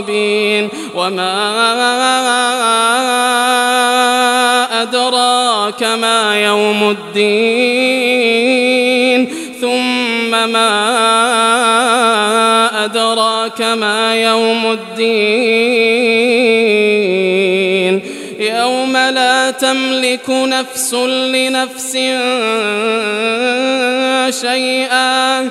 بغائبين وما أدراك ما يوم الدين ثم ما أدراك ما يوم الدين يوم لا تملك نفس لنفس شيئا